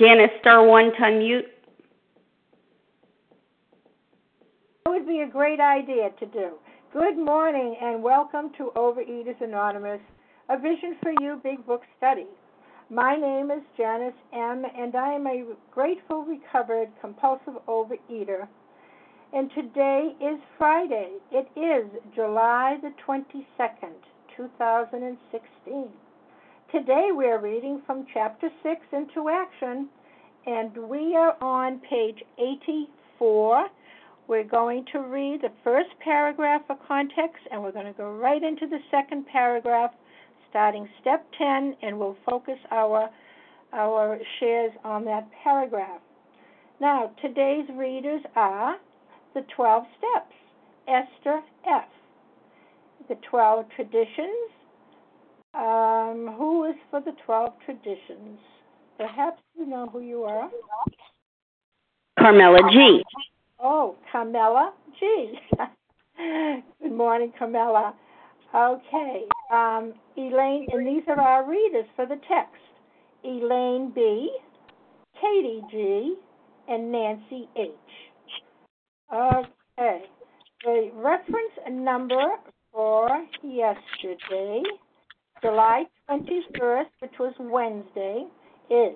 Janice, star one to unmute. That would be a great idea to do. Good morning and welcome to Overeaters Anonymous, a Vision for You Big Book study. My name is Janice M., and I am a grateful, recovered, compulsive overeater. And today is Friday. It is July the 22nd, 2016. Today we are reading from Chapter 6 into Action, and we are on page 84. We're going to read the first paragraph for context, and we're going to go right into the second paragraph starting step 10, and we'll focus our, our shares on that paragraph. Now, today's readers are the 12 steps, Esther F., the 12 traditions. Um, who is for the 12 traditions? Perhaps you know who you are. Carmela G. Oh, Carmela G. Good morning, Carmela. Okay. Um, Elaine, and these are our readers for the text Elaine B., Katie G., and Nancy H. Okay. The reference number for yesterday, July 21st, which was Wednesday, is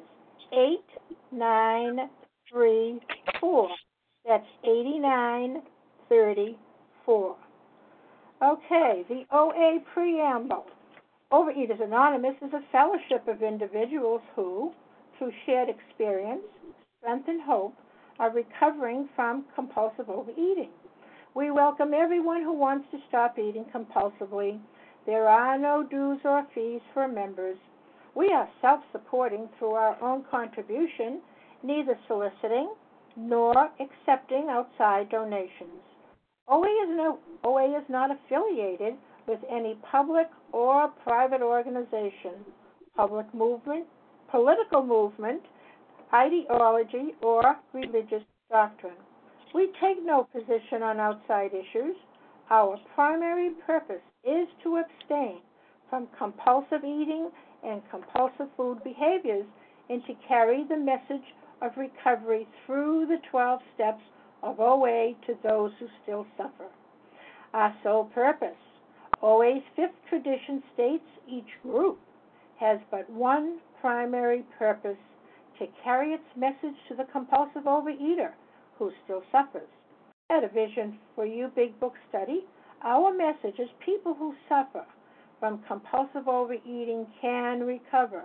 8934. That's 8934. Okay, the OA Preamble. Overeaters Anonymous is a fellowship of individuals who, through shared experience, strength, and hope, are recovering from compulsive overeating. We welcome everyone who wants to stop eating compulsively. There are no dues or fees for members. We are self supporting through our own contribution, neither soliciting nor accepting outside donations. OA is, no, OA is not affiliated with any public or private organization, public movement, political movement, ideology, or religious doctrine. We take no position on outside issues. Our primary purpose is to abstain from compulsive eating and compulsive food behaviors and to carry the message of recovery through the 12 steps of OA to those who still suffer. Our sole purpose OA's fifth tradition states each group has but one primary purpose to carry its message to the compulsive overeater who still suffers. At a Vision for You Big Book study, our message is people who suffer from compulsive overeating can recover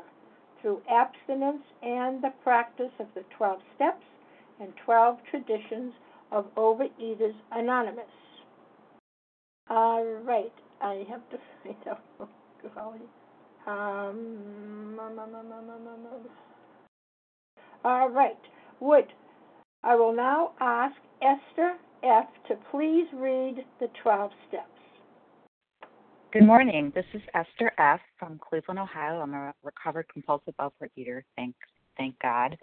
through abstinence and the practice of the 12 steps and 12 traditions of Overeaters Anonymous. All right, I have to find out. Um, all right, Would I will now ask Esther F. to please read the 12 steps. Good morning. This is Esther F. from Cleveland, Ohio. I'm a recovered compulsive overeater. Thank, thank God.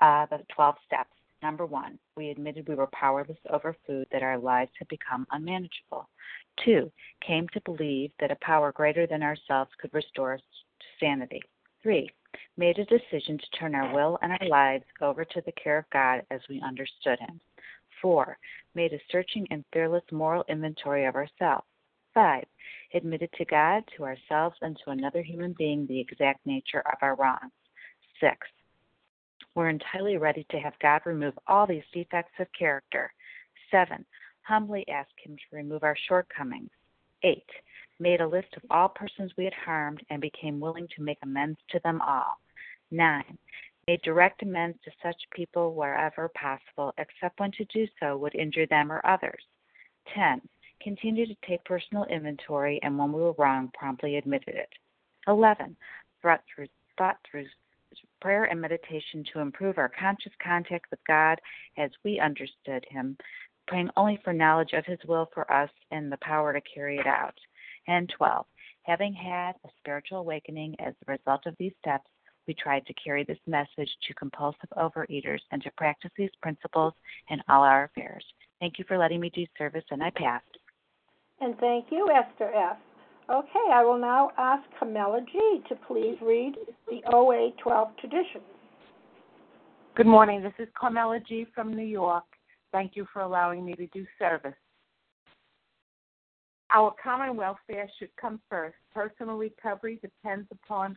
Uh, the 12 steps. Number one, we admitted we were powerless over food, that our lives had become unmanageable. Two, came to believe that a power greater than ourselves could restore us to sanity. Three, made a decision to turn our will and our lives over to the care of God as we understood Him. Four, made a searching and fearless moral inventory of ourselves. Five, admitted to God, to ourselves, and to another human being the exact nature of our wrongs. Six, we're entirely ready to have God remove all these defects of character. Seven, humbly ask Him to remove our shortcomings. Eight, made a list of all persons we had harmed and became willing to make amends to them all. Nine, made direct amends to such people wherever possible, except when to do so would injure them or others. Ten, Continue to take personal inventory and when we were wrong, promptly admitted it. Eleven, thought through, thought through prayer and meditation to improve our conscious contact with God as we understood Him, praying only for knowledge of His will for us and the power to carry it out. And 12. Having had a spiritual awakening as a result of these steps, we tried to carry this message to compulsive overeaters and to practice these principles in all our affairs. Thank you for letting me do service, and I passed. And thank you, Esther F. Okay, I will now ask Camilla G. to please read the OA 12 traditions. Good morning. This is Carmela G. from New York. Thank you for allowing me to do service. Our common welfare should come first. Personal recovery depends upon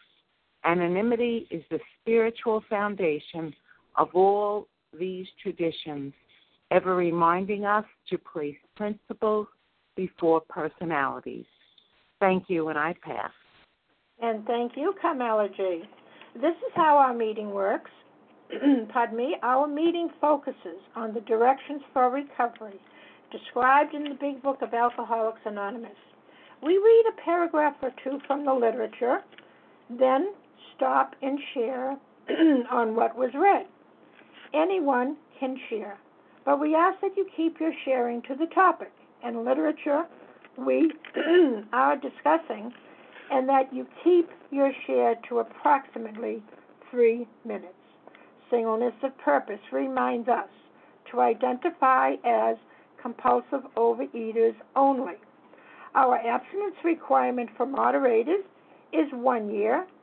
Anonymity is the spiritual foundation of all these traditions, ever reminding us to place principles before personalities. Thank you, and I pass. And thank you, Carmela G. This is how our meeting works. Pardon me. Our meeting focuses on the directions for recovery described in the Big Book of Alcoholics Anonymous. We read a paragraph or two from the literature, then stop and share on what was read. Anyone can share, but we ask that you keep your sharing to the topic and literature we are discussing and that you keep your share to approximately three minutes. Singleness of purpose reminds us to identify as compulsive overeaters only. Our abstinence requirement for moderators is one year,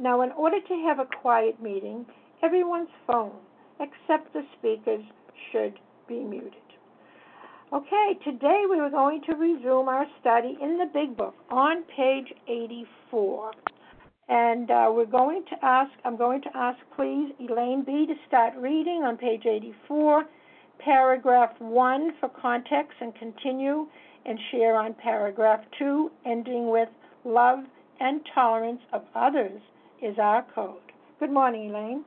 Now, in order to have a quiet meeting, everyone's phone, except the speakers, should be muted. Okay, today we are going to resume our study in the Big Book on page 84. And uh, we're going to ask, I'm going to ask, please, Elaine B. to start reading on page 84 paragraph 1 for context and continue and share on paragraph 2, ending with love and tolerance of others is our code. Good morning, Elaine.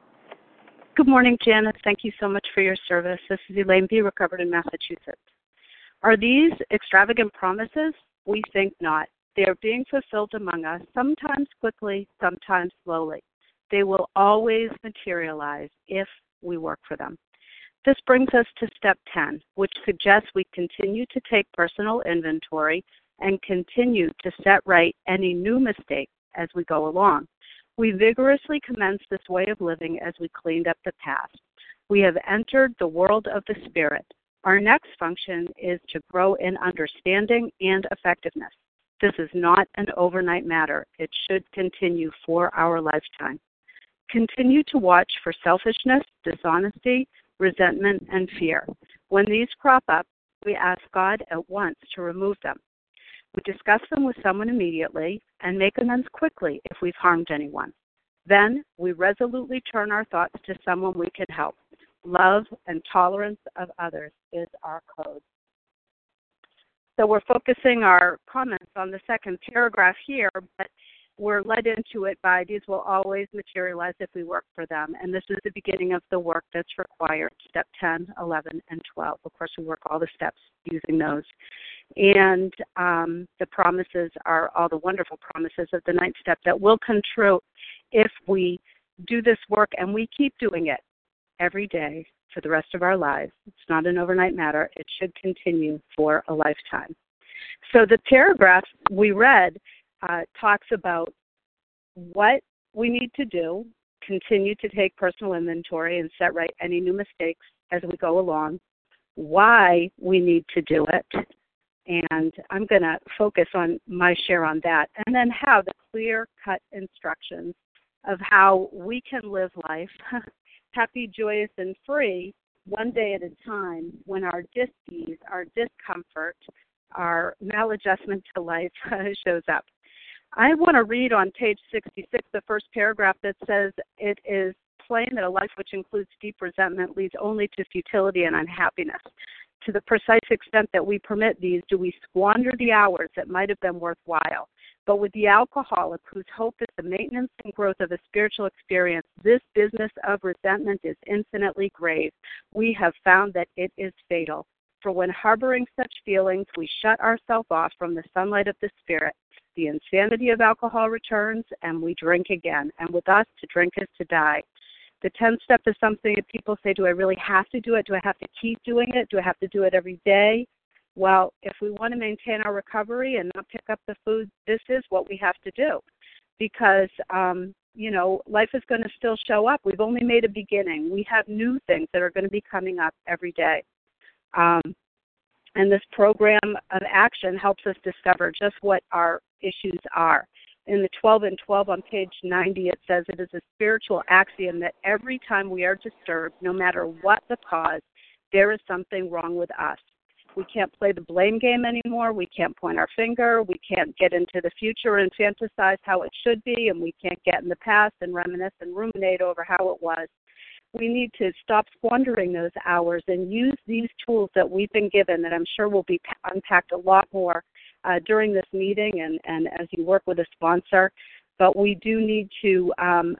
Good morning, Janice. Thank you so much for your service. This is Elaine B., recovered in Massachusetts. Are these extravagant promises? We think not. They are being fulfilled among us, sometimes quickly, sometimes slowly. They will always materialize if we work for them. This brings us to step 10, which suggests we continue to take personal inventory and continue to set right any new mistakes as we go along. We vigorously commence this way of living as we cleaned up the past. We have entered the world of the Spirit. Our next function is to grow in understanding and effectiveness. This is not an overnight matter. It should continue for our lifetime. Continue to watch for selfishness, dishonesty, resentment, and fear. When these crop up, we ask God at once to remove them. We discuss them with someone immediately and make amends quickly if we've harmed anyone. Then we resolutely turn our thoughts to someone we can help. Love and tolerance of others is our code. So we're focusing our comments on the second paragraph here, but we're led into it by these will always materialize if we work for them. And this is the beginning of the work that's required step 10, 11, and 12. Of course, we work all the steps using those. And um, the promises are all the wonderful promises of the ninth step that will come true if we do this work and we keep doing it every day for the rest of our lives. It's not an overnight matter, it should continue for a lifetime. So the paragraph we read uh, talks about what we need to do, continue to take personal inventory and set right any new mistakes as we go along, why we need to do it, and I'm going to focus on my share on that, and then have the clear cut instructions of how we can live life happy, joyous, and free one day at a time when our dis-ease, our discomfort, our maladjustment to life shows up. I want to read on page 66 the first paragraph that says it is plain that a life which includes deep resentment leads only to futility and unhappiness. To the precise extent that we permit these, do we squander the hours that might have been worthwhile. But with the alcoholic, whose hope is the maintenance and growth of a spiritual experience, this business of resentment is infinitely grave. We have found that it is fatal. For when harboring such feelings, we shut ourselves off from the sunlight of the Spirit. The insanity of alcohol returns, and we drink again. And with us, to drink is to die. The 10 step is something that people say, Do I really have to do it? Do I have to keep doing it? Do I have to do it every day? Well, if we want to maintain our recovery and not pick up the food, this is what we have to do because, um, you know, life is going to still show up. We've only made a beginning. We have new things that are going to be coming up every day. Um, and this program of action helps us discover just what our issues are. In the 12 and 12 on page 90, it says it is a spiritual axiom that every time we are disturbed, no matter what the cause, there is something wrong with us. We can't play the blame game anymore. We can't point our finger. We can't get into the future and fantasize how it should be. And we can't get in the past and reminisce and ruminate over how it was. We need to stop squandering those hours and use these tools that we've been given, that I'm sure will be unpacked a lot more uh, during this meeting and, and as you work with a sponsor. But we do need to um,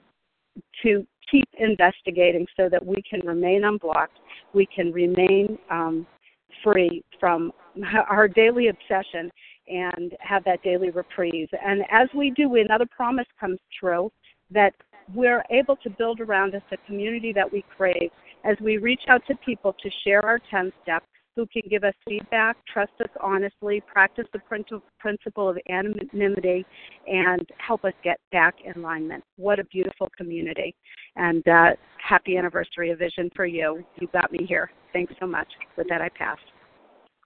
to keep investigating so that we can remain unblocked, we can remain um, free from our daily obsession and have that daily reprieve. And as we do, another promise comes true that we're able to build around us a community that we crave as we reach out to people to share our 10 steps who can give us feedback, trust us honestly, practice the principle of anonymity, and help us get back in alignment. What a beautiful community. And uh, happy anniversary of Vision for you. You got me here. Thanks so much. With that, I pass.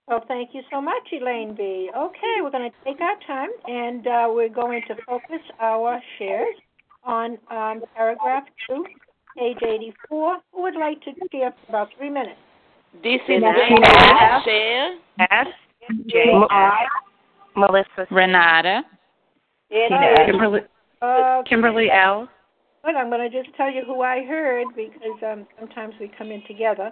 Well, thank you so much, Elaine B. Okay, we're going to take our time and uh, we're going to focus our shares on um, paragraph 2, page 84. Who would like to share for about three minutes? This is Tina Share. S. J. Melissa. Renata. Kimberly. Uh, Kimberly L. Good. I'm going to just tell you who I heard because um, sometimes we come in together.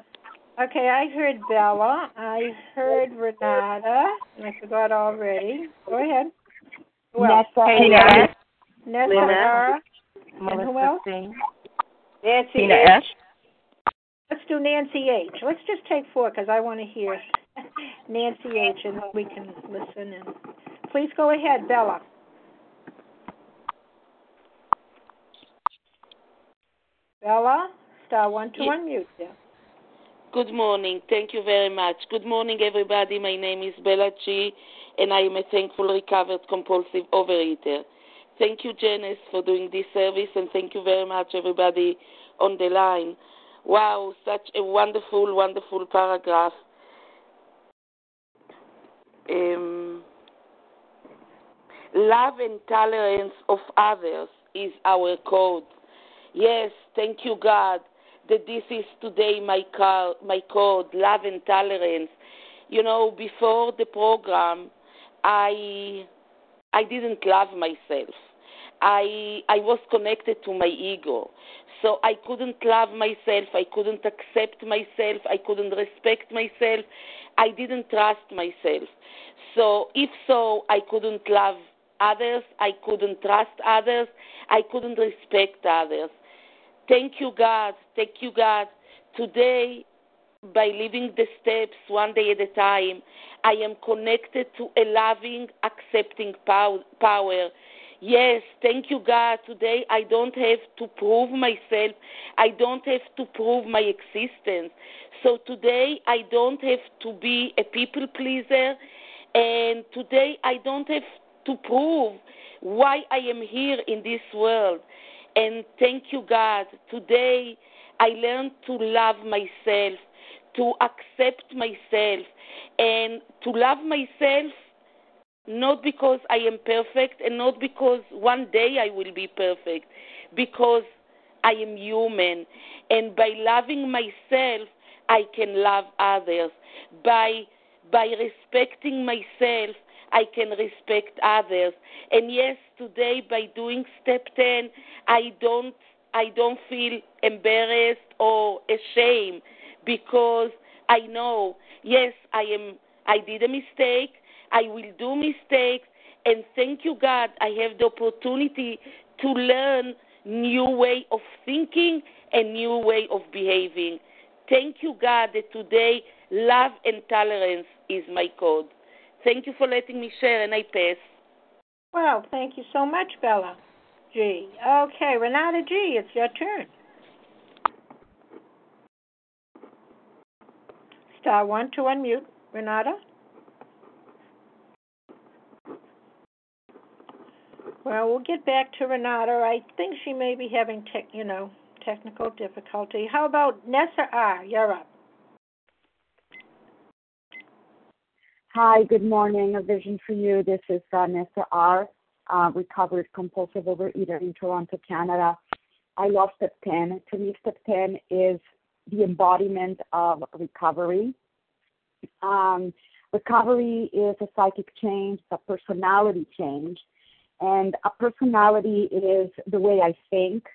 Okay, I heard Bella. I heard Renata, and I forgot already. Go ahead. Who else? Nessa. Nessa. Nessa. And who else? Nancy Tina H. Let's do Nancy H. Let's just take four because I want to hear Nancy H. and we can listen. And please go ahead, Bella. Bella, star one to yeah. unmute you. Good morning. Thank you very much. Good morning, everybody. My name is Bella G, and I am a thankful recovered compulsive overeater. Thank you, Janice, for doing this service, and thank you very much, everybody on the line. Wow, such a wonderful, wonderful paragraph. Um, love and tolerance of others is our code. Yes, thank you, God that this is today my my code, love and tolerance. You know, before the program, I I didn't love myself. I I was connected to my ego. So I couldn't love myself, I couldn't accept myself, I couldn't respect myself, I didn't trust myself. So if so, I couldn't love others, I couldn't trust others, I couldn't respect others. Thank you, God. Thank you, God. Today, by living the steps one day at a time, I am connected to a loving, accepting power. Yes, thank you, God. Today I don't have to prove myself. I don't have to prove my existence. So today I don't have to be a people pleaser. And today I don't have to prove why I am here in this world. And thank you, God. Today I learned to love myself, to accept myself, and to love myself not because I am perfect and not because one day I will be perfect, because I am human. And by loving myself, I can love others. By by respecting myself, I can respect others. And yes, today by doing step 10, I don't I don't feel embarrassed or ashamed because I know, yes, I am I did a mistake. I will do mistakes and thank you God I have the opportunity to learn new way of thinking and new way of behaving. Thank you God that today love and tolerance is my code. Thank you for letting me share, and I pass. Well, thank you so much, Bella G. Okay, Renata G, it's your turn. Star one to unmute. Renata? Well, we'll get back to Renata. I think she may be having tech, you know, technical difficulty. How about Nessa R? You're up. Hi, good morning. A vision for you. This is uh, Nessa R., uh, recovered compulsive overeater in Toronto, Canada. I love step 10. To me, step 10 is the embodiment of recovery. Um, recovery is a psychic change, a personality change. And a personality is the way I think,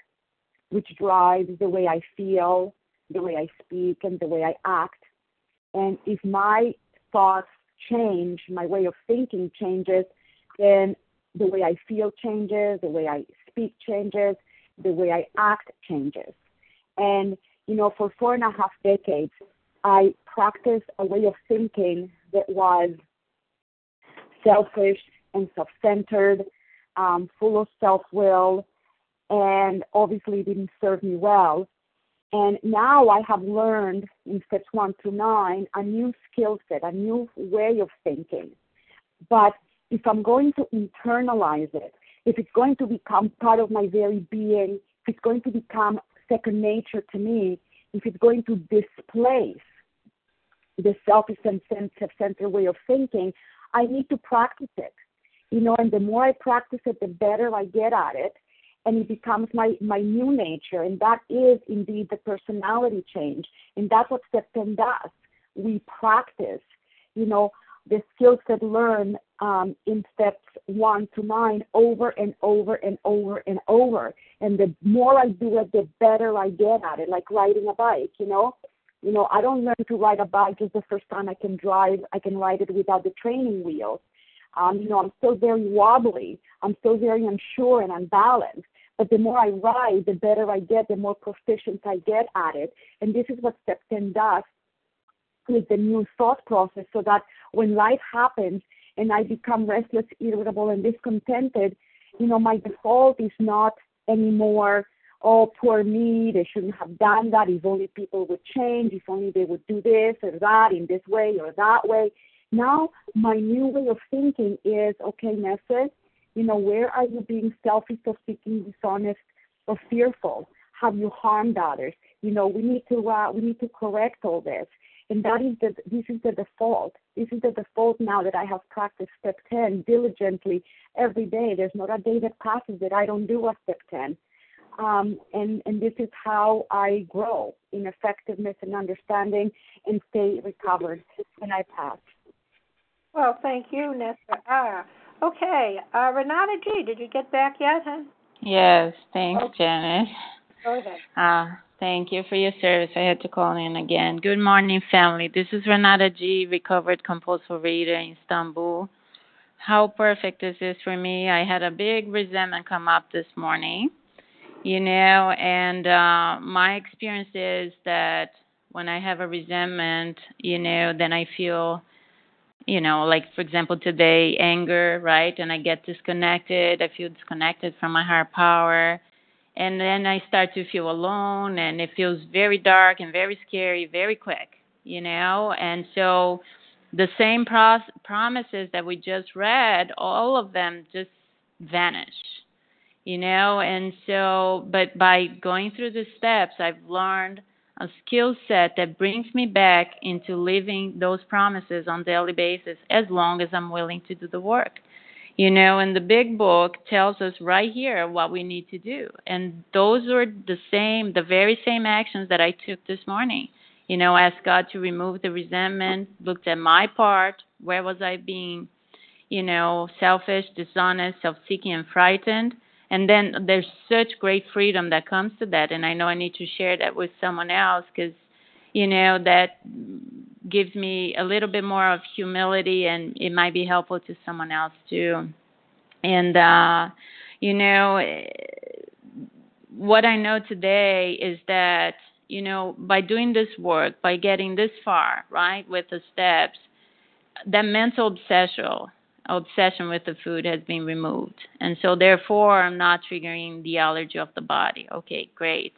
which drives the way I feel, the way I speak, and the way I act. And if my thoughts change, my way of thinking changes, then the way I feel changes, the way I speak changes, the way I act changes. And, you know, for four and a half decades, I practiced a way of thinking that was selfish and self centered, um, full of self will, and obviously didn't serve me well. And now I have learned in steps one to nine a new skill set, a new way of thinking. But if I'm going to internalize it, if it's going to become part of my very being, if it's going to become second nature to me, if it's going to displace the selfish and self-centered way of thinking, I need to practice it. You know, and the more I practice it, the better I get at it and it becomes my my new nature and that is indeed the personality change and that's what step 10 does. We practice you know the skills that learn um, in steps one to nine over and over and over and over and the more i do it the better i get at it like riding a bike you know? You know i don't learn to ride a bike just the first time i can drive i can ride it without the training wheels um, you know, I'm still very wobbly. I'm still very unsure and unbalanced. But the more I ride, the better I get, the more proficient I get at it. And this is what step 10 does with the new thought process so that when life happens and I become restless, irritable, and discontented, you know, my default is not anymore, oh, poor me, they shouldn't have done that. If only people would change, if only they would do this or that in this way or that way. Now, my new way of thinking is okay, Nessa, you know, where are you being selfish or speaking dishonest or fearful? Have you harmed others? You know, we need to uh, we need to correct all this. And that is the this is the default. This is the default now that I have practiced step ten diligently every day. There's not a day that passes that I don't do a step ten. Um, and, and this is how I grow in effectiveness and understanding and stay recovered. when I pass. Well, thank you, Nessa. Ah, okay. Uh, Renata G., did you get back yet, huh? Yes, thanks, Okay. Janet. Go ahead. Uh, thank you for your service. I had to call in again. Good morning, family. This is Renata G., recovered compulsive reader in Istanbul. How perfect is this for me? I had a big resentment come up this morning, you know, and uh, my experience is that when I have a resentment, you know, then I feel you know, like for example today, anger, right? And I get disconnected. I feel disconnected from my higher power. And then I start to feel alone and it feels very dark and very scary very quick, you know? And so the same pros- promises that we just read, all of them just vanish, you know? And so, but by going through the steps, I've learned a skill set that brings me back into living those promises on daily basis as long as I'm willing to do the work. You know, and the big book tells us right here what we need to do. And those are the same, the very same actions that I took this morning. You know, asked God to remove the resentment, looked at my part, where was I being, you know, selfish, dishonest, self seeking, and frightened and then there's such great freedom that comes to that. And i know i need to share that with someone else because you know that gives me a little bit more of humility and it might be helpful to someone else too. And uh you know what i know today is that you know by doing this work by getting this far right with the steps that mental obsession obsession with the food has been removed. And so, therefore, I'm not triggering the allergy of the body. Okay, great.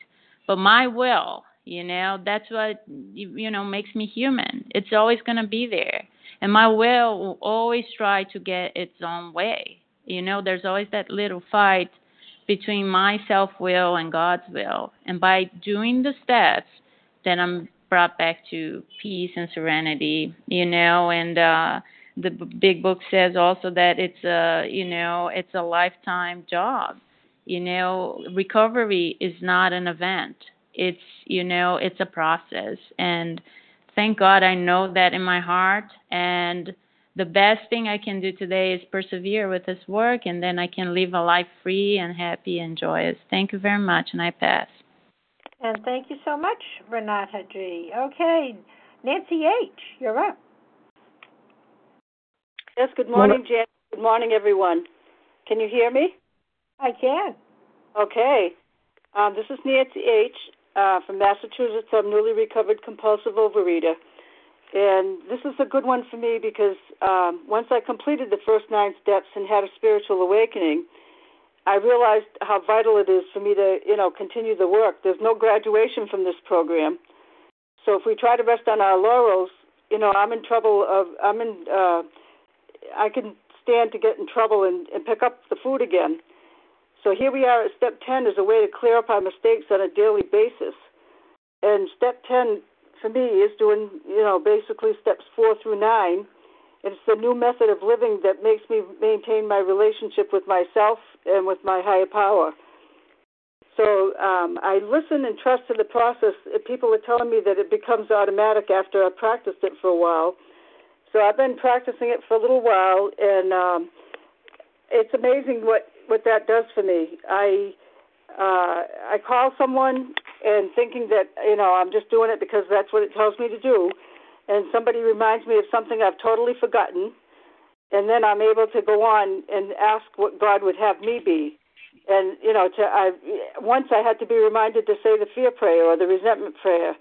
But my will, you know, that's what, you know, makes me human. It's always going to be there. And my will will always try to get its own way. You know, there's always that little fight between my self will and God's will. And by doing the steps, then I'm brought back to peace and serenity, you know, and, uh, the big book says also that it's a you know it's a lifetime job. You know recovery is not an event. It's you know it's a process. And thank god i know that in my heart. And the best thing i can do today is persevere with this work and then i can live a life free and happy and joyous. Thank you very much and i pass. And thank you so much renata g. Okay nancy h. you're up Yes, good morning, Jan. Good morning, everyone. Can you hear me? I can. Okay. Um, this is Nancy H. Uh, from Massachusetts. I'm newly recovered compulsive overeater. And this is a good one for me because um, once I completed the first nine steps and had a spiritual awakening, I realized how vital it is for me to, you know, continue the work. There's no graduation from this program. So if we try to rest on our laurels, you know, I'm in trouble of, I'm in, uh, I can stand to get in trouble and, and pick up the food again. So here we are at step 10 as a way to clear up our mistakes on a daily basis. And step 10 for me is doing, you know, basically steps 4 through 9. It's the new method of living that makes me maintain my relationship with myself and with my higher power. So um, I listen and trust in the process. People are telling me that it becomes automatic after I've practiced it for a while. So I've been practicing it for a little while, and um, it's amazing what what that does for me. I uh, I call someone and thinking that you know I'm just doing it because that's what it tells me to do, and somebody reminds me of something I've totally forgotten, and then I'm able to go on and ask what God would have me be. And you know, to I once I had to be reminded to say the fear prayer or the resentment prayer,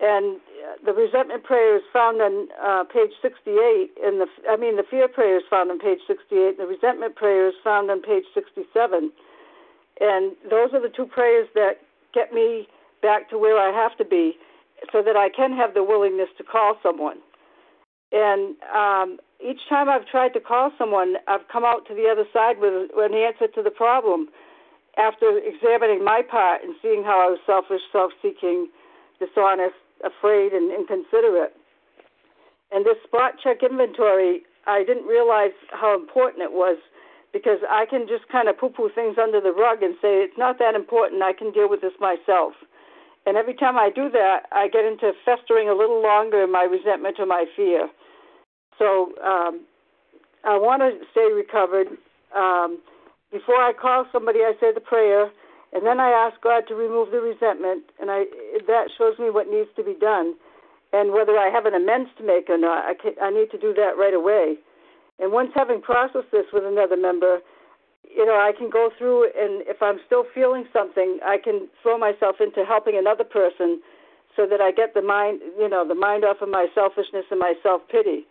and the resentment prayer is found on uh, page 68, and the I mean the fear prayer is found on page 68, and the resentment prayer is found on page 67. And those are the two prayers that get me back to where I have to be, so that I can have the willingness to call someone. And um, each time I've tried to call someone, I've come out to the other side with an answer to the problem. After examining my part and seeing how I was selfish, self-seeking, dishonest, afraid and inconsiderate. And this spot check inventory, I didn't realize how important it was because I can just kind of poo poo things under the rug and say it's not that important. I can deal with this myself. And every time I do that, I get into festering a little longer in my resentment or my fear. So um, I want to stay recovered. Um, before I call somebody, I say the prayer, and then I ask God to remove the resentment, and I that shows me what needs to be done, and whether I have an amends to make or not. I can, I need to do that right away. And once having processed this with another member, you know, I can go through and if I'm still feeling something, I can throw myself into helping another person so that I get the mind, you know, the mind off of my selfishness and my self-pity.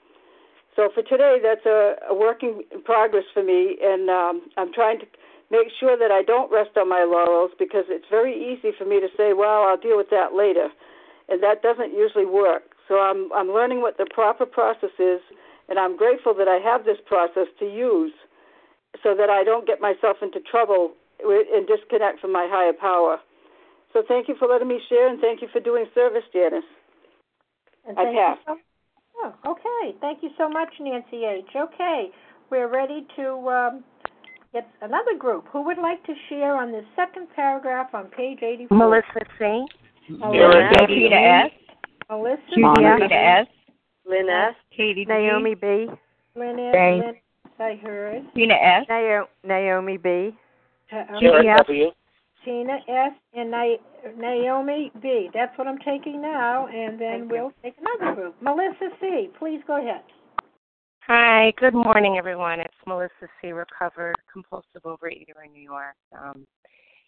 So for today, that's a, a working in progress for me, and um, I'm trying to make sure that I don't rest on my laurels because it's very easy for me to say, "Well, I'll deal with that later," and that doesn't usually work. So I'm I'm learning what the proper process is, and I'm grateful that I have this process to use so that I don't get myself into trouble and disconnect from my higher power. So thank you for letting me share, and thank you for doing service, Janice. And I thank pass. You so, oh, okay. Thank you so much, Nancy H. Okay, we're ready to um, get another group. Who would like to share on the second paragraph on page 84? Melissa C. Melissa. Rita S. Melissa. Rita S. Lynn S. Katie Naomi B. Lynn S. Lynn, I heard. Tina S. Naomi B. Uh, um, Judy F. Tina S. and Naomi B. That's what I'm taking now, and then we'll take another group. Melissa C. Please go ahead. Hi, good morning, everyone. It's Melissa C. Recovered compulsive overeater in New York. Um,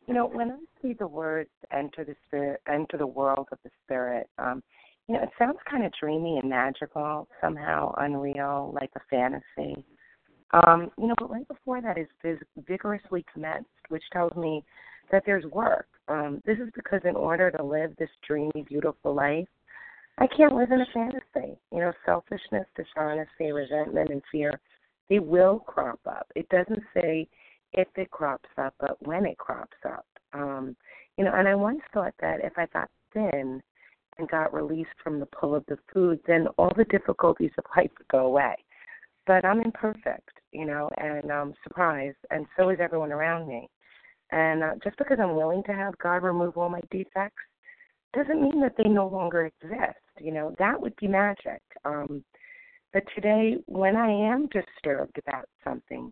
you know, when I see the words "enter the spirit," "enter the world of the spirit," um, you know, it sounds kind of dreamy and magical, somehow unreal, like a fantasy. Um, you know, but right before that is vis- vigorously commenced, which tells me that there's work. Um, this is because in order to live this dreamy, beautiful life, I can't live in a fantasy. You know, selfishness, dishonesty, resentment, and fear, they will crop up. It doesn't say if it crops up, but when it crops up. Um, you know, and I once thought that if I got thin and got released from the pull of the food, then all the difficulties of life would go away. But I'm imperfect, you know, and I'm surprised, and so is everyone around me. And uh, just because I'm willing to have God remove all my defects doesn't mean that they no longer exist. You know, that would be magic. Um, but today, when I am disturbed about something,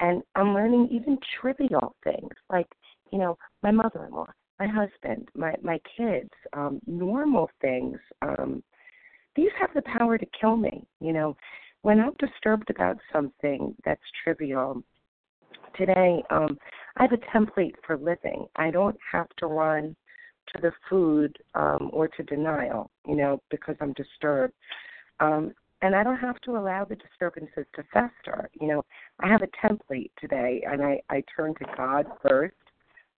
and I'm learning even trivial things like, you know, my mother-in-law, my husband, my my kids, um, normal things. Um, these have the power to kill me. You know, when I'm disturbed about something that's trivial, today um, I have a template for living. I don't have to run to the food um, or to denial, you know, because I'm disturbed. Um, and I don't have to allow the disturbances to fester. You know, I have a template today, and I, I turn to God first.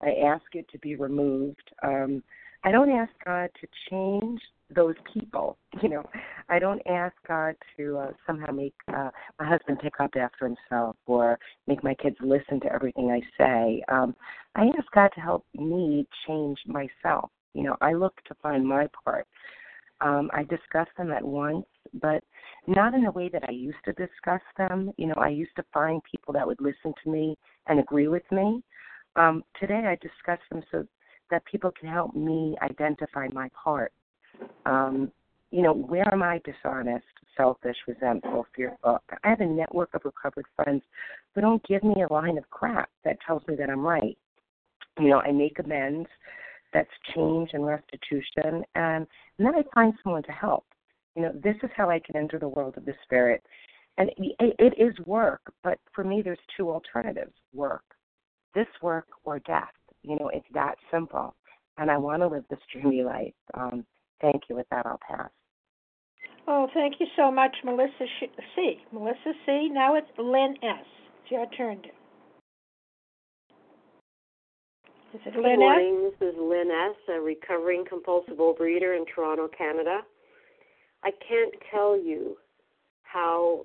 I ask it to be removed. Um, I don't ask God to change those people. You know, I don't ask God to uh, somehow make uh, my husband pick up after himself or make my kids listen to everything I say. Um, I ask God to help me change myself. You know, I look to find my part. Um, I discuss them at once, but not in the way that I used to discuss them. You know, I used to find people that would listen to me and agree with me. Um, today, I discuss them so that people can help me identify my part. Um, you know, where am I dishonest, selfish, resentful, fearful? I have a network of recovered friends who don't give me a line of crap that tells me that I'm right. You know, I make amends. That's change and restitution, and, and then I find someone to help. You know, this is how I can enter the world of the spirit. And it, it is work, but for me, there's two alternatives work, this work, or death. You know, it's that simple. And I want to live this dreamy life. Um, thank you. With that, I'll pass. Oh, thank you so much, Melissa C. Melissa C. Now it's Lynn S. It's your turn. Dear. Is it Good Lynn S? morning. This is Lynn S., a recovering compulsive overeater in Toronto, Canada. I can't tell you how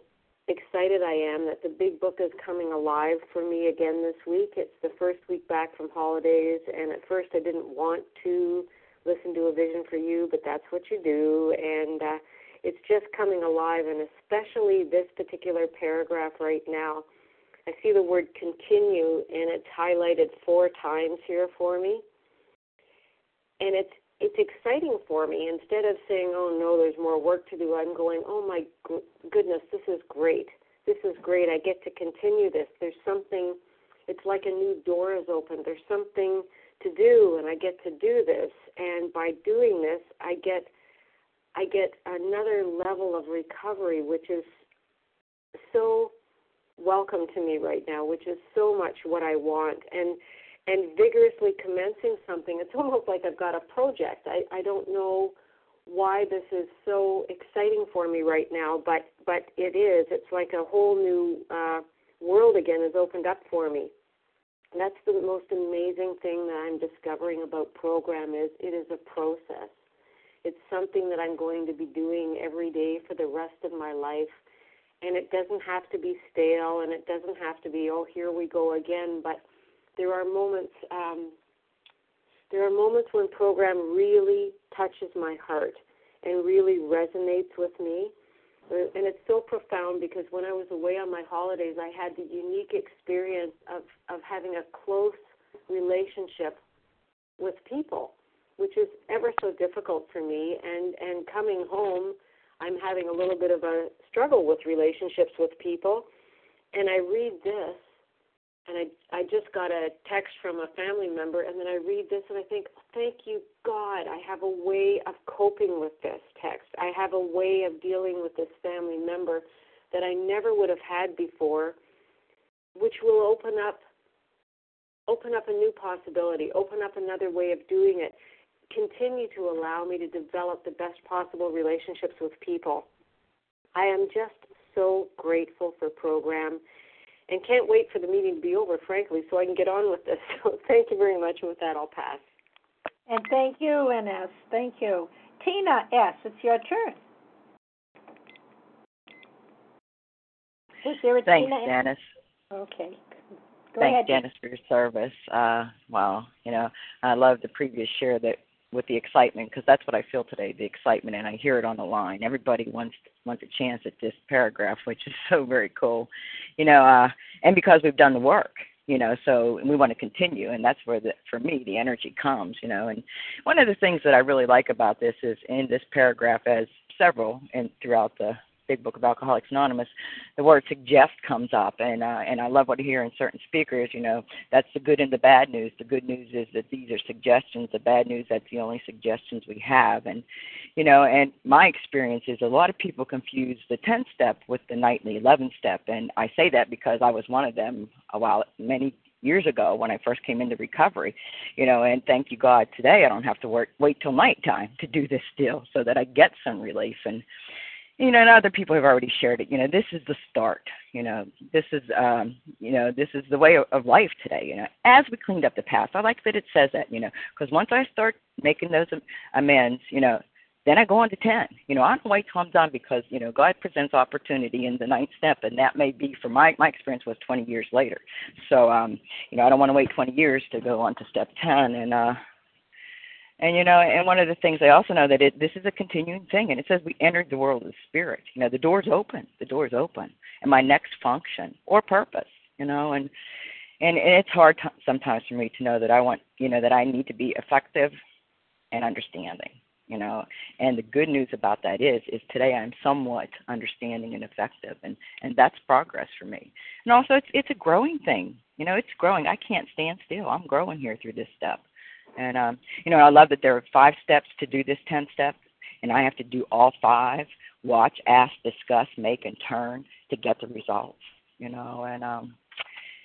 excited I am that the big book is coming alive for me again this week. It's the first week back from holidays, and at first I didn't want to listen to a vision for you, but that's what you do, and uh, it's just coming alive, and especially this particular paragraph right now. I see the word continue, and it's highlighted four times here for me. And it's it's exciting for me. Instead of saying, "Oh no, there's more work to do," I'm going, "Oh my goodness, this is great. This is great. I get to continue this. There's something. It's like a new door is open. There's something to do, and I get to do this. And by doing this, I get I get another level of recovery, which is so welcome to me right now, which is so much what I want. And and vigorously commencing something, it's almost like I've got a project. I, I don't know why this is so exciting for me right now, but but it is. It's like a whole new uh, world again has opened up for me. And that's the most amazing thing that I'm discovering about program is it is a process. It's something that I'm going to be doing every day for the rest of my life. And it doesn't have to be stale and it doesn't have to be, oh, here we go again. But there are moments, um, there are moments when program really touches my heart and really resonates with me. And it's so profound because when I was away on my holidays, I had the unique experience of, of having a close relationship with people which is ever so difficult for me. And and coming home, I'm having a little bit of a struggle with relationships with people. And I read this, and I I just got a text from a family member, and then I read this, and I think, thank you God, I have a way of coping with this text. I have a way of dealing with this family member that I never would have had before, which will open up open up a new possibility, open up another way of doing it continue to allow me to develop the best possible relationships with people. I am just so grateful for program and can't wait for the meeting to be over, frankly, so I can get on with this. So thank you very much. And with that, I'll pass. And thank you, NS. Thank you. Tina S., it's your turn. Is there a Thanks, Tina Janice. Okay. Go Thanks, ahead. Janice, for your service. Uh, wow, you know, I love the previous share that with the excitement because that's what I feel today, the excitement, and I hear it on the line. Everybody wants wants a chance at this paragraph, which is so very cool, you know. Uh, and because we've done the work, you know, so we want to continue, and that's where the for me the energy comes, you know. And one of the things that I really like about this is in this paragraph, as several and throughout the Big Book of Alcoholics Anonymous, the word suggest comes up, and uh, and I love what I hear in certain speakers. You know, that's the good and the bad news. The good news is that these are suggestions. The bad news that's the only suggestions we have, and you know, and my experience is a lot of people confuse the 10 step with the nightly 11 step, and I say that because I was one of them a while many years ago when I first came into recovery, you know, and thank you God today I don't have to work wait till nighttime to do this still so that I get some relief and you know, and other people have already shared it. You know, this is the start. You know, this is, um, you know, this is the way of life today. You know, as we cleaned up the past, I like that it says that. You know, because once I start making those amends, you know, then I go on to ten. You know, I don't wait till I'm done because you know God presents opportunity in the ninth step, and that may be for my my experience was 20 years later. So, um, you know, I don't want to wait 20 years to go on to step 10, and uh, and you know, and one of the things I also know that it this is a continuing thing, and it says we entered the world of spirit. You know, the door's open. The door's open. And my next function or purpose, you know, and and, and it's hard t- sometimes for me to know that I want, you know, that I need to be effective and understanding, you know. And the good news about that is, is today I'm somewhat understanding and effective, and and that's progress for me. And also, it's it's a growing thing, you know. It's growing. I can't stand still. I'm growing here through this step. And um, you know, I love that there are five steps to do this ten steps, and I have to do all five: watch, ask, discuss, make, and turn to get the results. You know, and um,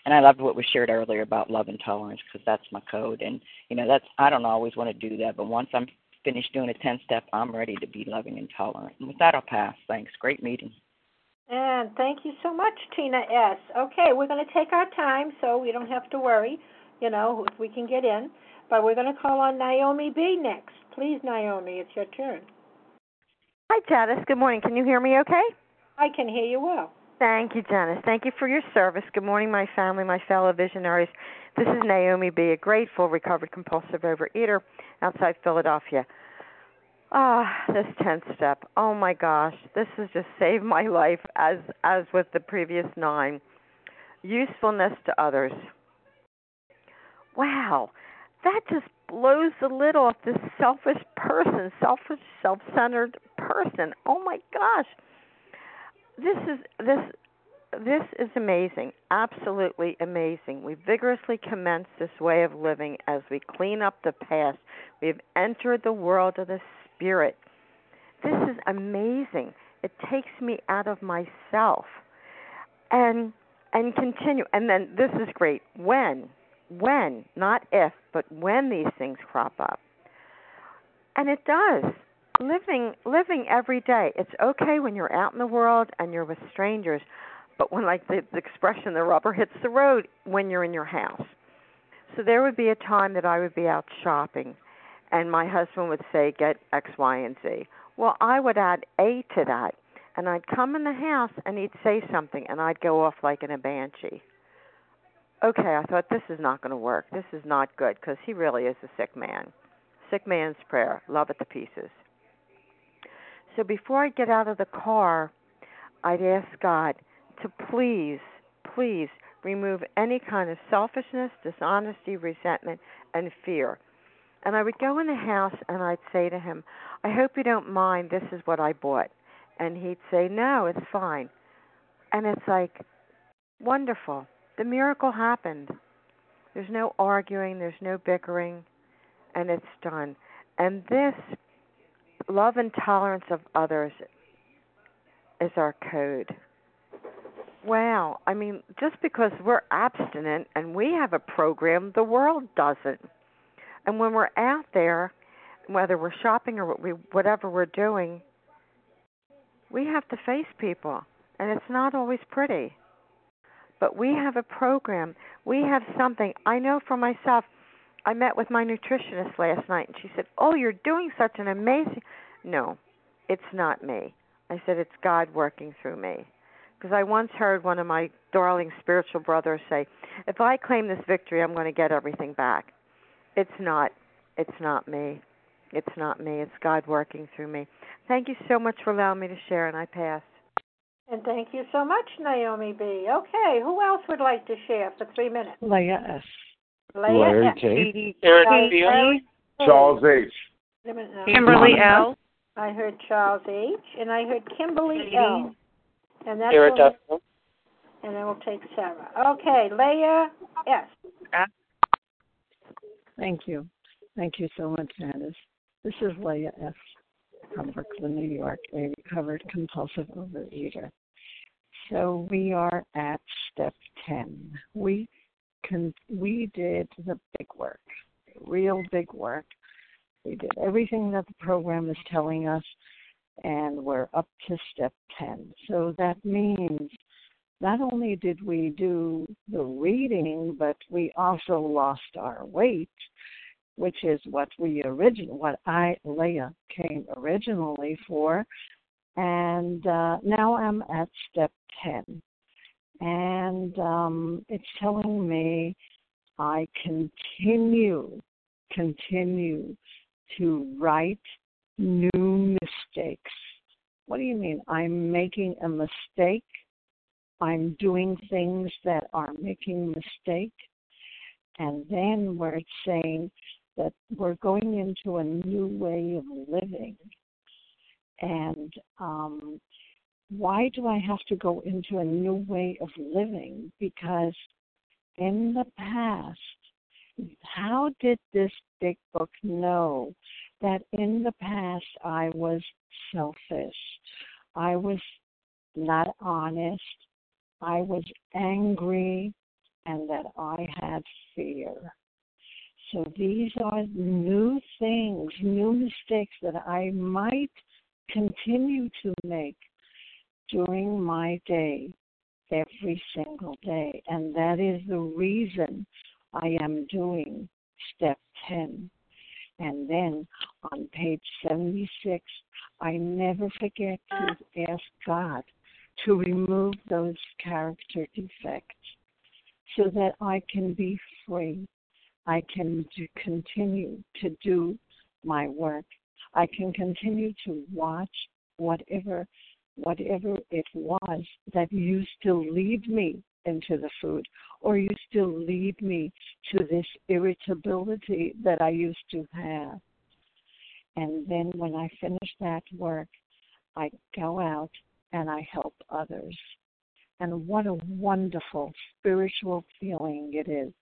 and I loved what was shared earlier about love and tolerance because that's my code. And you know, that's I don't always want to do that, but once I'm finished doing a ten step, I'm ready to be loving and tolerant. And with that, I'll pass. Thanks. Great meeting. And thank you so much, Tina S. Okay, we're going to take our time so we don't have to worry, you know, if we can get in. But we're going to call on Naomi B next. Please, Naomi, it's your turn. Hi, Janice. Good morning. Can you hear me okay? I can hear you well. Thank you, Janice. Thank you for your service. Good morning, my family, my fellow visionaries. This is Naomi B., a grateful, recovered compulsive overeater outside Philadelphia. Ah, this tenth step. Oh my gosh, this has just saved my life as as with the previous nine. usefulness to others. Wow, that just blows the lid off this selfish person, selfish, self-centered person. Oh my gosh. This is this this is amazing, absolutely amazing. We vigorously commence this way of living as we clean up the past. We have entered the world of the spirit. This is amazing. It takes me out of myself. And and continue. And then this is great. When when, not if, but when these things crop up. And it does. Living living every day. It's okay when you're out in the world and you're with strangers, but when like the, the expression the rubber hits the road when you're in your house. So there would be a time that I would be out shopping and my husband would say get X, Y, and Z. Well, I would add A to that and I'd come in the house and he'd say something and I'd go off like in a banshee okay, I thought this is not going to work. This is not good because he really is a sick man. Sick man's prayer. Love it to pieces. So before I get out of the car, I'd ask God to please, please remove any kind of selfishness, dishonesty, resentment, and fear. And I would go in the house and I'd say to him, I hope you don't mind, this is what I bought. And he'd say, No, it's fine. And it's like, wonderful the miracle happened. There's no arguing, there's no bickering, and it's done. And this love and tolerance of others is our code. Wow. I mean, just because we're abstinent and we have a program, the world doesn't. And when we're out there, whether we're shopping or whatever we're doing, we have to face people, and it's not always pretty but we have a program. We have something. I know for myself, I met with my nutritionist last night and she said, "Oh, you're doing such an amazing." No, it's not me. I said it's God working through me. Because I once heard one of my darling spiritual brothers say, "If I claim this victory, I'm going to get everything back." It's not. It's not me. It's not me. It's God working through me. Thank you so much for allowing me to share, and I pass. And thank you so much, Naomi B. Okay, who else would like to share for three minutes? Leah S. Leah Larry S. K. Eric B. Charles H. Kimberly L. I heard Charles H. and I heard Kimberly L. And that's Eric what- F. and then we'll take Sarah. Okay, Leah S. Thank you. Thank you so much, Janice. This is Leah S. from Brooklyn, New York, a recovered compulsive overeater. So we are at step 10. We can we did the big work, real big work. We did everything that the program is telling us and we're up to step 10. So that means not only did we do the reading, but we also lost our weight, which is what we original what I Leah came originally for, and uh, now I'm at step ten, and um, it's telling me I continue continue to write new mistakes. What do you mean? I'm making a mistake. I'm doing things that are making mistake. And then where it's saying that we're going into a new way of living. And um, why do I have to go into a new way of living? Because in the past, how did this big book know that in the past I was selfish? I was not honest. I was angry and that I had fear. So these are new things, new mistakes that I might continue to make during my day, every single day. And that is the reason I am doing step 10. And then on page 76, I never forget to ask God to remove those character defects so that I can be free. I can continue to do my work. I can continue to watch whatever whatever it was that used to lead me into the food, or you still lead me to this irritability that I used to have. And then when I finish that work, I go out and I help others. And what a wonderful spiritual feeling it is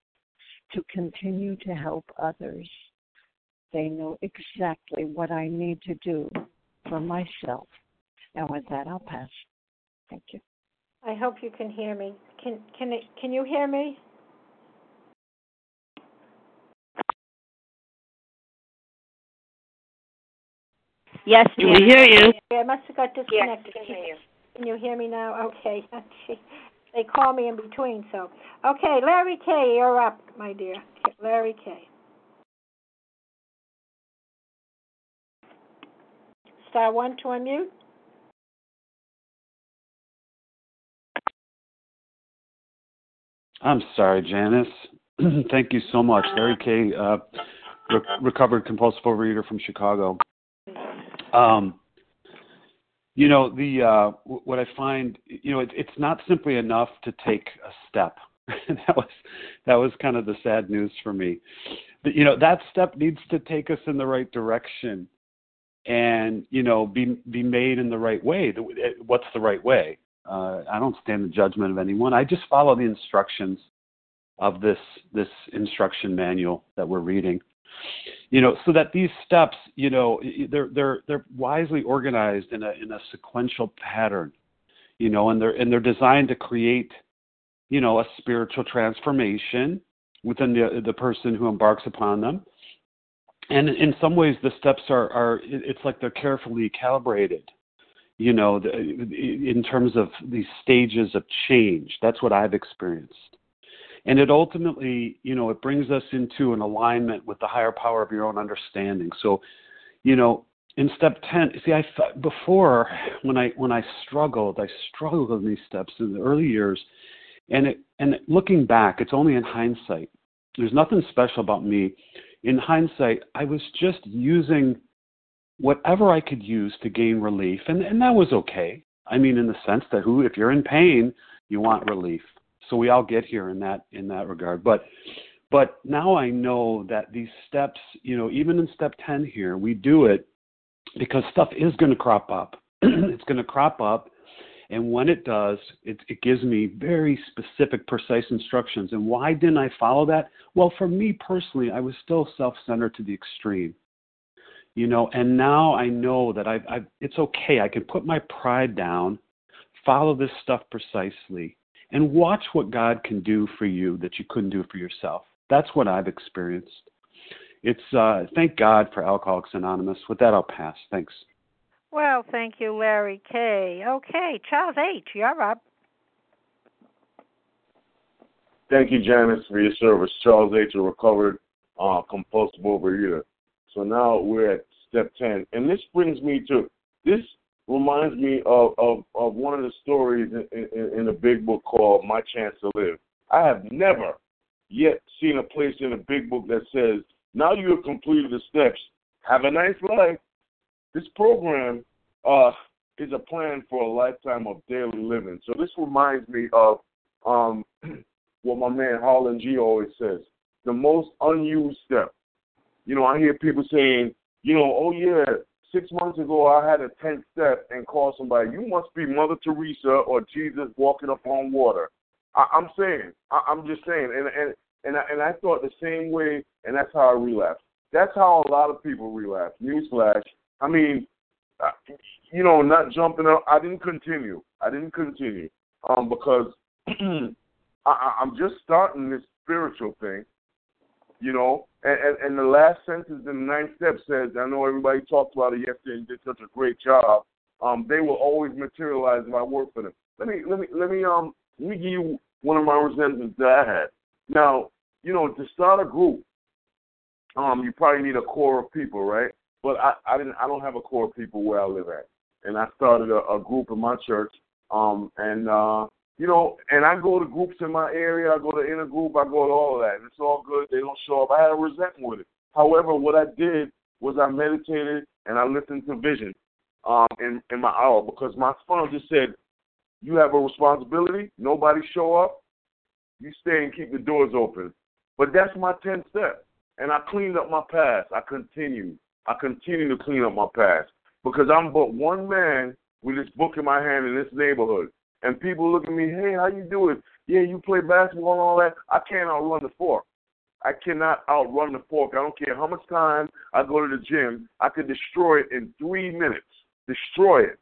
to continue to help others. They know exactly what I need to do for myself. And with that, I'll pass. Thank you. I hope you can hear me. Can can it, can you hear me? Yes, we hear you. I must have got disconnected. Yes, can hear you. Can you hear me now? Okay. they call me in between, so okay. Larry K, you're up, my dear. Larry K. Star one to unmute. I'm sorry, Janice. Thank you so much. Larry K, uh, re- recovered compulsive overeater from Chicago. Um, you know, the uh, what I find, you know, it, it's not simply enough to take a step. that was that was kind of the sad news for me. But, you know, that step needs to take us in the right direction, and you know, be be made in the right way. What's the right way? Uh, I don't stand the judgment of anyone. I just follow the instructions of this this instruction manual that we're reading. You know, so that these steps, you know, they're they're they're wisely organized in a in a sequential pattern. You know, and they're and they're designed to create, you know, a spiritual transformation within the the person who embarks upon them. And in some ways, the steps are are it's like they're carefully calibrated you know, in terms of these stages of change. That's what I've experienced. And it ultimately, you know, it brings us into an alignment with the higher power of your own understanding. So, you know, in step 10, see, I before when I when I struggled, I struggled in these steps in the early years, and it and looking back, it's only in hindsight. There's nothing special about me. In hindsight, I was just using whatever I could use to gain relief, and, and that was okay. I mean, in the sense that who, if you're in pain, you want relief. So we all get here in that in that regard. But but now I know that these steps, you know, even in step ten here, we do it because stuff is going to crop up. it's going to crop up, and when it does, it, it gives me very specific, precise instructions. And why didn't I follow that? Well, for me personally, I was still self-centered to the extreme you know and now i know that I've, I've it's okay i can put my pride down follow this stuff precisely and watch what god can do for you that you couldn't do for yourself that's what i've experienced it's uh thank god for alcoholics anonymous with that i'll pass thanks well thank you larry k okay charles h you're up Thank you, Janice, for your service. Charles H., a recovered uh, compulsive overeater. So now we're at step 10. And this brings me to, this reminds me of, of, of one of the stories in, in, in the big book called My Chance to Live. I have never yet seen a place in a big book that says, now you have completed the steps, have a nice life. This program uh, is a plan for a lifetime of daily living. So this reminds me of um, what my man Harlan G always says the most unused step. You know, I hear people saying, you know, oh yeah, six months ago I had a tenth step and called somebody. You must be Mother Teresa or Jesus walking upon water. I, I'm saying, I, I'm just saying, and and and I, and I thought the same way, and that's how I relapsed. That's how a lot of people relapse. Newsflash. I mean, uh, you know, not jumping up. I didn't continue. I didn't continue um, because I, I'm just starting this spiritual thing, you know. And, and, and the last sentence in the ninth step says, I know everybody talked about it yesterday and did such a great job. Um, they will always materialize if I work for them. Let me let me let me um let me give you one of my resentments that I had. Now, you know, to start a group, um, you probably need a core of people, right? But I, I didn't I don't have a core of people where I live at. And I started a, a group in my church, um, and uh you know, and I go to groups in my area, I go to intergroup, I go to all of that, and it's all good. They don't show up. I had a resentment with it. However, what I did was I meditated and I listened to vision um, in in my hour because my funnel just said, you have a responsibility. Nobody show up. you stay and keep the doors open. But that's my 10th step. And I cleaned up my past. I continue. I continue to clean up my past because I'm but one man with this book in my hand in this neighborhood. And people look at me, hey, how you doing? Yeah, you play basketball and all that. I can't outrun the fork. I cannot outrun the fork. I don't care how much time I go to the gym. I could destroy it in three minutes. Destroy it.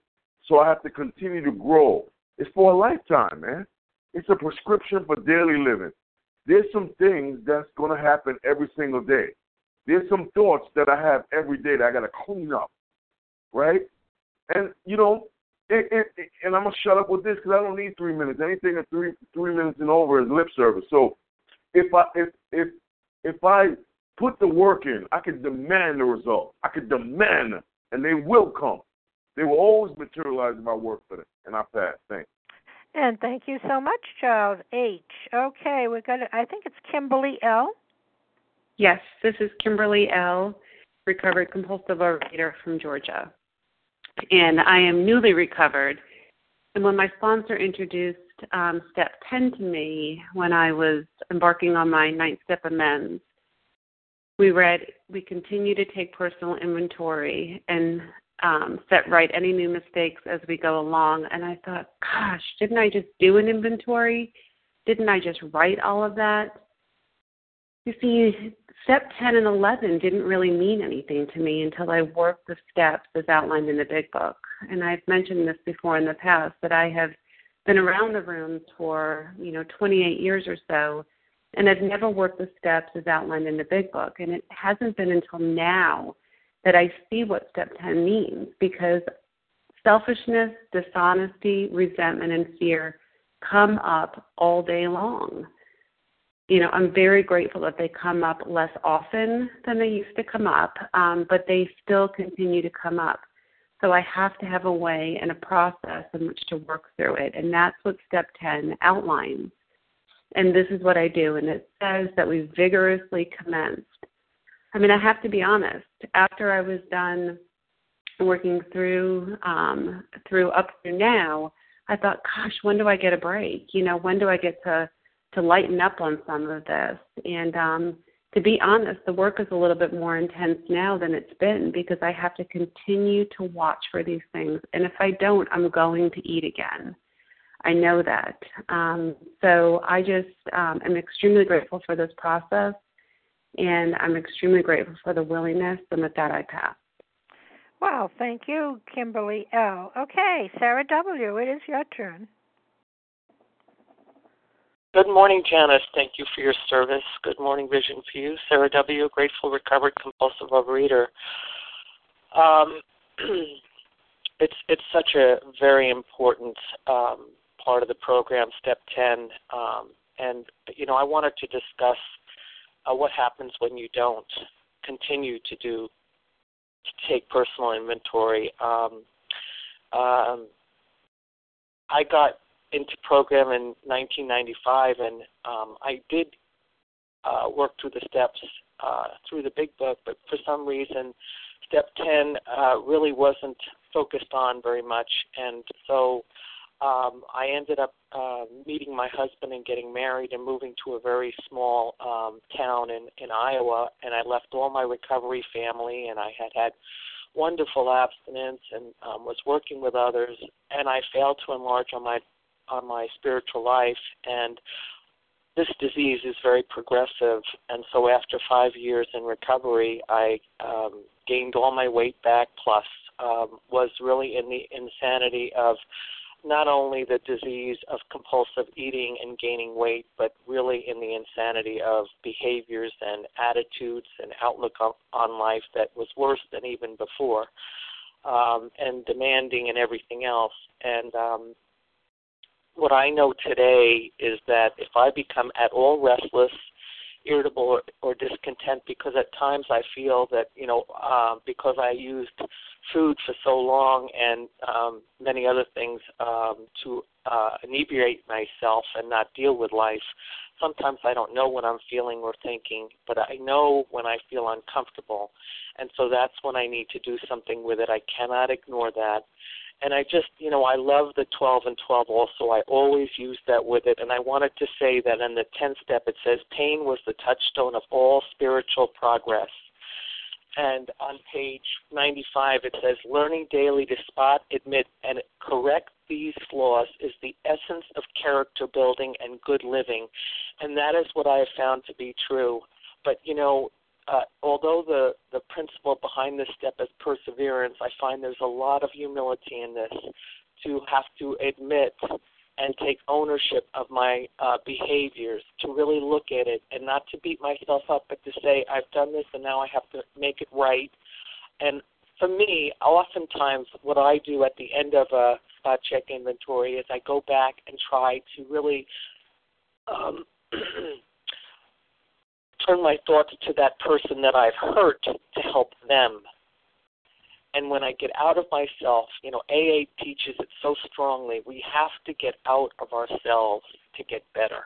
So I have to continue to grow. It's for a lifetime, man. It's a prescription for daily living. There's some things that's going to happen every single day. There's some thoughts that I have every day that I got to clean up, right? And you know, it, it, it, and I'm gonna shut up with this because I don't need three minutes. Anything at three three minutes and over is lip service. So if I if if if I put the work in, I can demand the result. I can demand them, and they will come. They will always materialize if I work for them, and I pass. Thanks. And thank you so much, Charles H. Okay, we're gonna. I think it's Kimberly L. Yes, this is Kimberly L., recovered compulsive overeater from Georgia. And I am newly recovered. And when my sponsor introduced um, step 10 to me when I was embarking on my ninth step amends, we read, We continue to take personal inventory and um, set right any new mistakes as we go along. And I thought, gosh, didn't I just do an inventory? Didn't I just write all of that? You see, step 10 and 11 didn't really mean anything to me until I worked the steps as outlined in the big book. And I've mentioned this before in the past that I have been around the rooms for, you know, 28 years or so, and I've never worked the steps as outlined in the big book. And it hasn't been until now that I see what step 10 means because selfishness, dishonesty, resentment, and fear come up all day long you know, I'm very grateful that they come up less often than they used to come up, um, but they still continue to come up. So I have to have a way and a process in which to work through it. And that's what step 10 outlines. And this is what I do. And it says that we vigorously commenced. I mean, I have to be honest. After I was done working through um, through up through now, I thought, gosh, when do I get a break? You know, when do I get to to lighten up on some of this. And um, to be honest, the work is a little bit more intense now than it's been because I have to continue to watch for these things. And if I don't, I'm going to eat again. I know that. Um, so I just um, am extremely grateful for this process, and I'm extremely grateful for the willingness. And with that, I pass. Wow, thank you, Kimberly L. Okay, Sarah W., it is your turn. Good morning, Janice. Thank you for your service. Good morning, Vision for you. Sarah W., grateful, recovered, compulsive overeater. Um, it's it's such a very important um, part of the program, Step 10. Um, and, you know, I wanted to discuss uh, what happens when you don't continue to do, to take personal inventory. Um, um, I got into program in 1995, and um, I did uh, work through the steps uh, through the big book, but for some reason, step 10 uh, really wasn't focused on very much, and so um, I ended up uh, meeting my husband and getting married and moving to a very small um, town in in Iowa, and I left all my recovery family, and I had had wonderful abstinence and um, was working with others, and I failed to enlarge on my on my spiritual life and this disease is very progressive and so after five years in recovery i um gained all my weight back plus um was really in the insanity of not only the disease of compulsive eating and gaining weight, but really in the insanity of behaviors and attitudes and outlook on, on life that was worse than even before, um, and demanding and everything else. And um, what I know today is that if I become at all restless, irritable, or, or discontent, because at times I feel that you know uh, because I used food for so long and um, many other things um, to uh, inebriate myself and not deal with life. Sometimes I don't know what I'm feeling or thinking, but I know when I feel uncomfortable, and so that's when I need to do something with it. I cannot ignore that And I just, you know, I love the 12 and 12 also. I always use that with it. And I wanted to say that in the 10th step, it says, pain was the touchstone of all spiritual progress. And on page 95, it says, learning daily to spot, admit, and correct these flaws is the essence of character building and good living. And that is what I have found to be true. But, you know, uh, although the, the principle behind this step is perseverance, I find there's a lot of humility in this to have to admit and take ownership of my uh, behaviors, to really look at it and not to beat myself up, but to say, I've done this and now I have to make it right. And for me, oftentimes what I do at the end of a spot check inventory is I go back and try to really um, turn my thoughts to that person that I've hurt to help them. And when I get out of myself, you know, AA teaches it so strongly. We have to get out of ourselves to get better,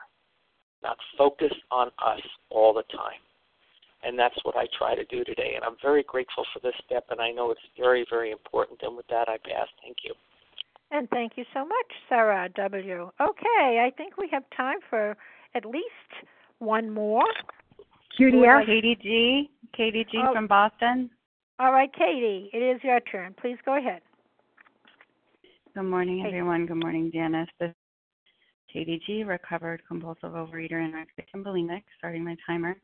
not focus on us all the time. And that's what I try to do today. And I'm very grateful for this step, and I know it's very, very important. And with that, I pass. Thank you. And thank you so much, Sarah W. Okay, I think we have time for at least one more. Judy Would F. like- Katie G. Katie G. Oh. from Boston. All right, Katie, it is your turn. Please go ahead. Good morning, Hey. everyone. Good morning, Janice. This is Katie G, recovered compulsive overeater and anorexic and bulimic, starting my timer.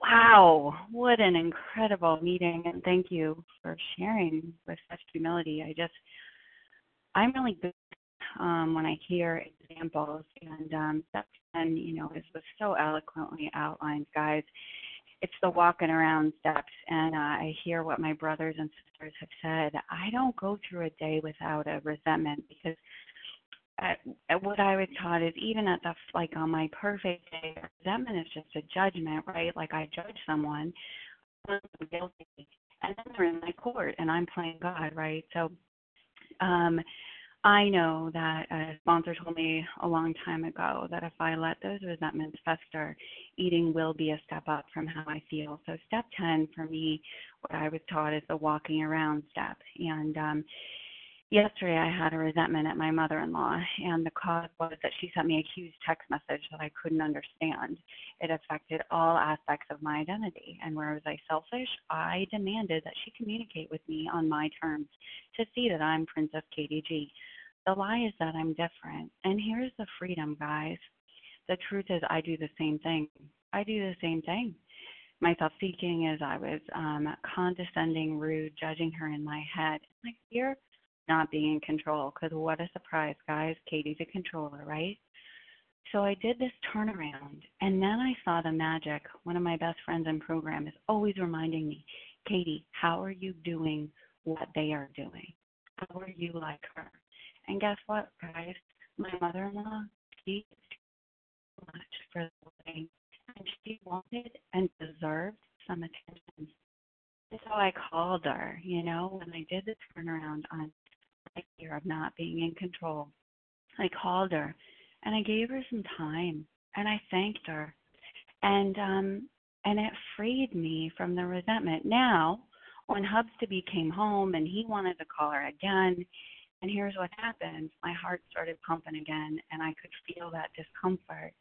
Wow, what an incredible meeting, and thank you for sharing with such humility. I just, I'm really good um, when I hear examples, and um, 10, you know, is was so eloquently outlined, guys. It's the walking around steps, and uh, I hear what my brothers and sisters have said. I don't go through a day without a resentment because at, at what I was taught is even at the like on my perfect day, resentment is just a judgment, right? Like I judge someone, I'm guilty, and then they're in my court, and I'm playing God, right? So, um, I know that a sponsor told me a long time ago that if I let those resentments fester, eating will be a step up from how I feel. So step 10 for me, what I was taught is the walking around step. And um yesterday I had a resentment at my mother-in-law and the cause was that she sent me a huge text message that I couldn't understand. It affected all aspects of my identity and where was I selfish? I demanded that she communicate with me on my terms to see that I'm Princess KDG. The lie is that I'm different. And here's the freedom, guys. The truth is I do the same thing. I do the same thing. My self seeking is I was um condescending, rude, judging her in my head. Like you're not being in control because what a surprise, guys. Katie's a controller, right? So I did this turnaround and then I saw the magic. One of my best friends in program is always reminding me, Katie, how are you doing what they are doing? How are you like her? And guess what, guys? My mother in law, she much for the wedding and she wanted and deserved some attention. So I called her, you know, when I did the turnaround on fear of not being in control. I called her and I gave her some time and I thanked her. And um and it freed me from the resentment. Now, when Hubstaby came home and he wanted to call her again, and here's what happened. My heart started pumping again and I could feel that discomfort.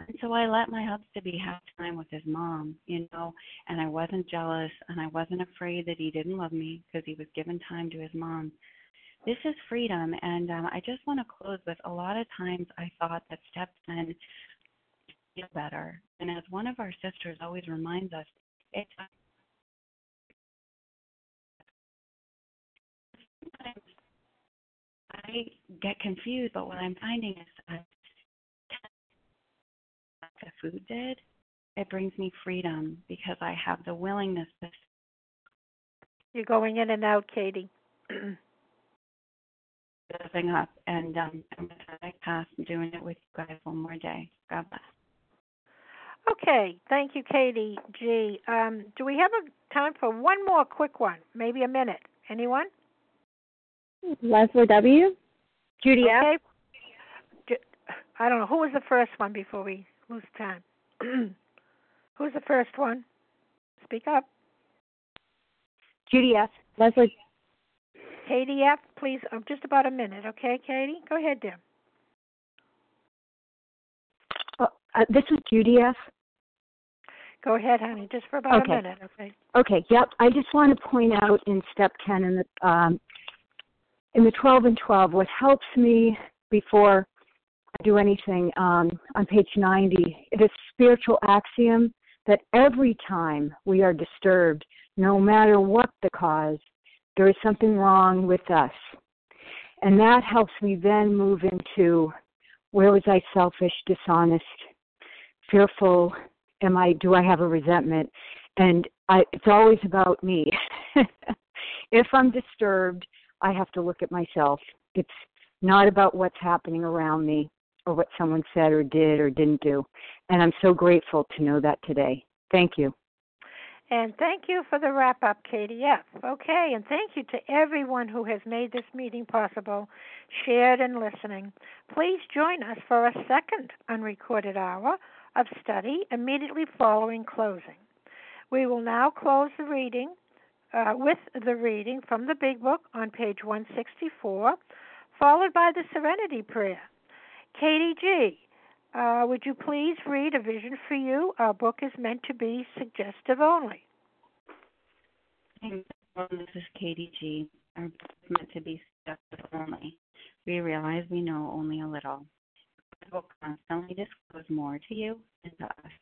And so I let my Hubstaby have time with his mom, you know, and I wasn't jealous and I wasn't afraid that he didn't love me because he was giving time to his mom. This is freedom, and um, I just want to close with a lot of times I thought that step 10 feel better. And as one of our sisters always reminds us, it's sometimes I get confused, but what I'm finding is that the food did, it brings me freedom because I have the willingness to You're going in and out, Katie. living up and um and with that I pass I'm doing it with you guys one more day. God bless. Okay, thank you, Katie G. Um, do we have a time for one more quick one? Maybe a minute. Anyone? Leslie W. Judy F. okay. J- I don't know who was the first one before we lose time. Who's the first one? Speak up. Judy F. Leslie. Katie F., please, oh, just about a minute, okay, Katie? Go ahead, dear. Uh, uh, this is Judy F. Go ahead, honey, just for about Okay. a minute, okay? Okay, yep. I just want to point out in step 10 in the um, in the 12 and 12 what helps me before I do anything um, on page 90 it is spiritual axiom that every time we are disturbed no matter what the cause there is something wrong with us and that helps me then move into where was I selfish dishonest fearful am I do I have a resentment and I, it's always about me. if I'm disturbed, I have to look at myself. It's not about what's happening around me or what someone said or did or didn't do. And I'm so grateful to know that today. Thank you. And thank you for the wrap up, Katie F. Okay, and thank you to everyone who has made this meeting possible, shared, and listening. Please join us for a second unrecorded hour of study immediately following closing. We will now close the reading uh, with the reading from the Big Book on page 164, followed by the Serenity Prayer. Katie G., uh, would you please read A Vision for You? Our book is meant to be suggestive only. This is Katie G. Our book is meant to be suggestive only. We realize we know only a little. God will constantly disclose more to you and to us.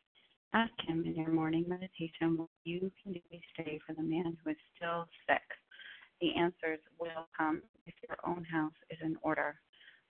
Ask Him in your morning meditation what you can do each day for the man who is still sick. The answers will come if your own house is in order.